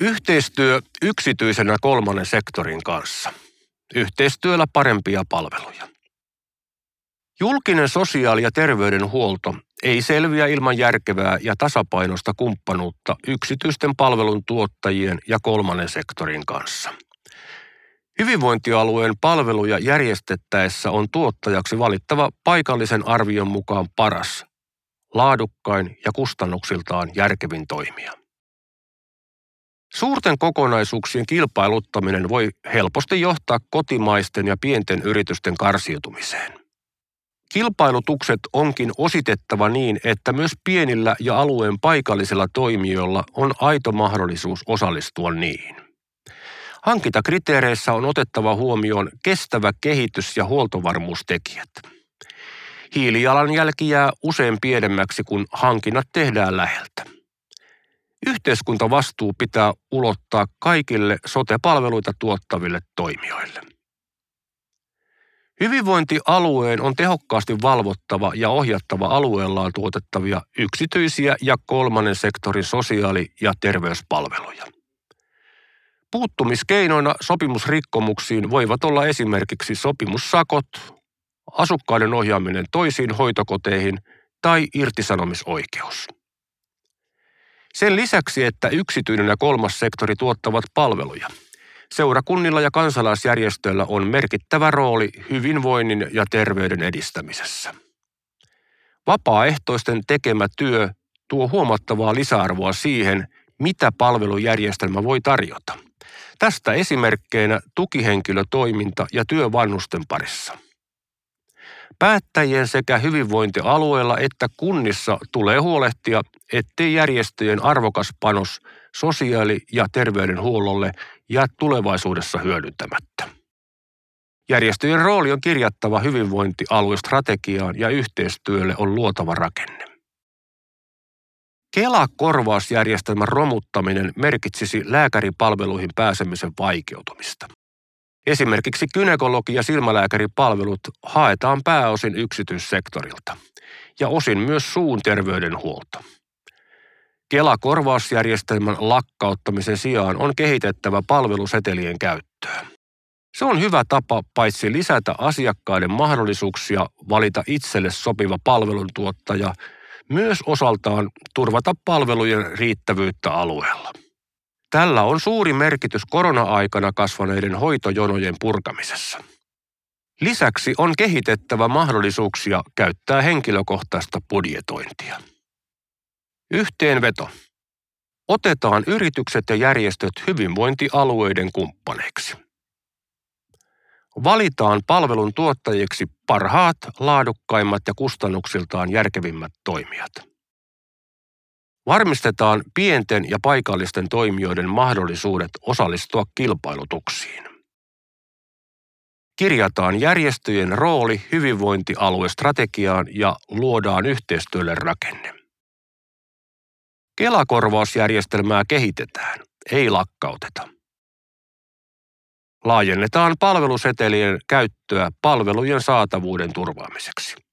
Yhteistyö yksityisen ja kolmannen sektorin kanssa. Yhteistyöllä parempia palveluja. Julkinen sosiaali- ja terveydenhuolto ei selviä ilman järkevää ja tasapainosta kumppanuutta yksityisten palvelun tuottajien ja kolmannen sektorin kanssa. Hyvinvointialueen palveluja järjestettäessä on tuottajaksi valittava paikallisen arvion mukaan paras, laadukkain ja kustannuksiltaan järkevin toimija. Suurten kokonaisuuksien kilpailuttaminen voi helposti johtaa kotimaisten ja pienten yritysten karsiutumiseen. Kilpailutukset onkin ositettava niin, että myös pienillä ja alueen paikallisilla toimijoilla on aito mahdollisuus osallistua niihin. Hankintakriteereissä on otettava huomioon kestävä kehitys ja huoltovarmuustekijät. Hiilijalanjälki jää usein pienemmäksi, kun hankinnat tehdään läheltä. Yhteiskuntavastuu pitää ulottaa kaikille sote-palveluita tuottaville toimijoille. Hyvinvointialueen on tehokkaasti valvottava ja ohjattava alueellaan tuotettavia yksityisiä ja kolmannen sektorin sosiaali- ja terveyspalveluja. Puuttumiskeinoina sopimusrikkomuksiin voivat olla esimerkiksi sopimussakot, asukkaiden ohjaaminen toisiin hoitokoteihin tai irtisanomisoikeus. Sen lisäksi, että yksityinen ja kolmas sektori tuottavat palveluja, seurakunnilla ja kansalaisjärjestöillä on merkittävä rooli hyvinvoinnin ja terveyden edistämisessä. Vapaaehtoisten tekemä työ tuo huomattavaa lisäarvoa siihen, mitä palvelujärjestelmä voi tarjota. Tästä esimerkkeinä tukihenkilötoiminta ja työ vanhusten parissa – Päättäjien sekä hyvinvointialueilla että kunnissa tulee huolehtia, ettei järjestöjen arvokas panos sosiaali- ja terveydenhuollolle jää tulevaisuudessa hyödyntämättä. Järjestöjen rooli on kirjattava hyvinvointialuestrategiaan ja yhteistyölle on luotava rakenne. Kela-korvausjärjestelmän romuttaminen merkitsisi lääkäripalveluihin pääsemisen vaikeutumista. Esimerkiksi kynekologi- ja silmälääkäripalvelut haetaan pääosin yksityissektorilta ja osin myös suun terveydenhuolto. Kela-korvausjärjestelmän lakkauttamisen sijaan on kehitettävä palvelusetelien käyttöä. Se on hyvä tapa paitsi lisätä asiakkaiden mahdollisuuksia valita itselle sopiva palveluntuottaja, myös osaltaan turvata palvelujen riittävyyttä alueella. Tällä on suuri merkitys korona-aikana kasvaneiden hoitojonojen purkamisessa. Lisäksi on kehitettävä mahdollisuuksia käyttää henkilökohtaista budjetointia. Yhteenveto. Otetaan yritykset ja järjestöt hyvinvointialueiden kumppaneiksi. Valitaan palvelun tuottajiksi parhaat, laadukkaimmat ja kustannuksiltaan järkevimmät toimijat. Varmistetaan pienten ja paikallisten toimijoiden mahdollisuudet osallistua kilpailutuksiin. Kirjataan järjestöjen rooli hyvinvointialuestrategiaan ja luodaan yhteistyölle rakenne. Kelakorvausjärjestelmää kehitetään, ei lakkauteta. Laajennetaan palvelusetelien käyttöä palvelujen saatavuuden turvaamiseksi.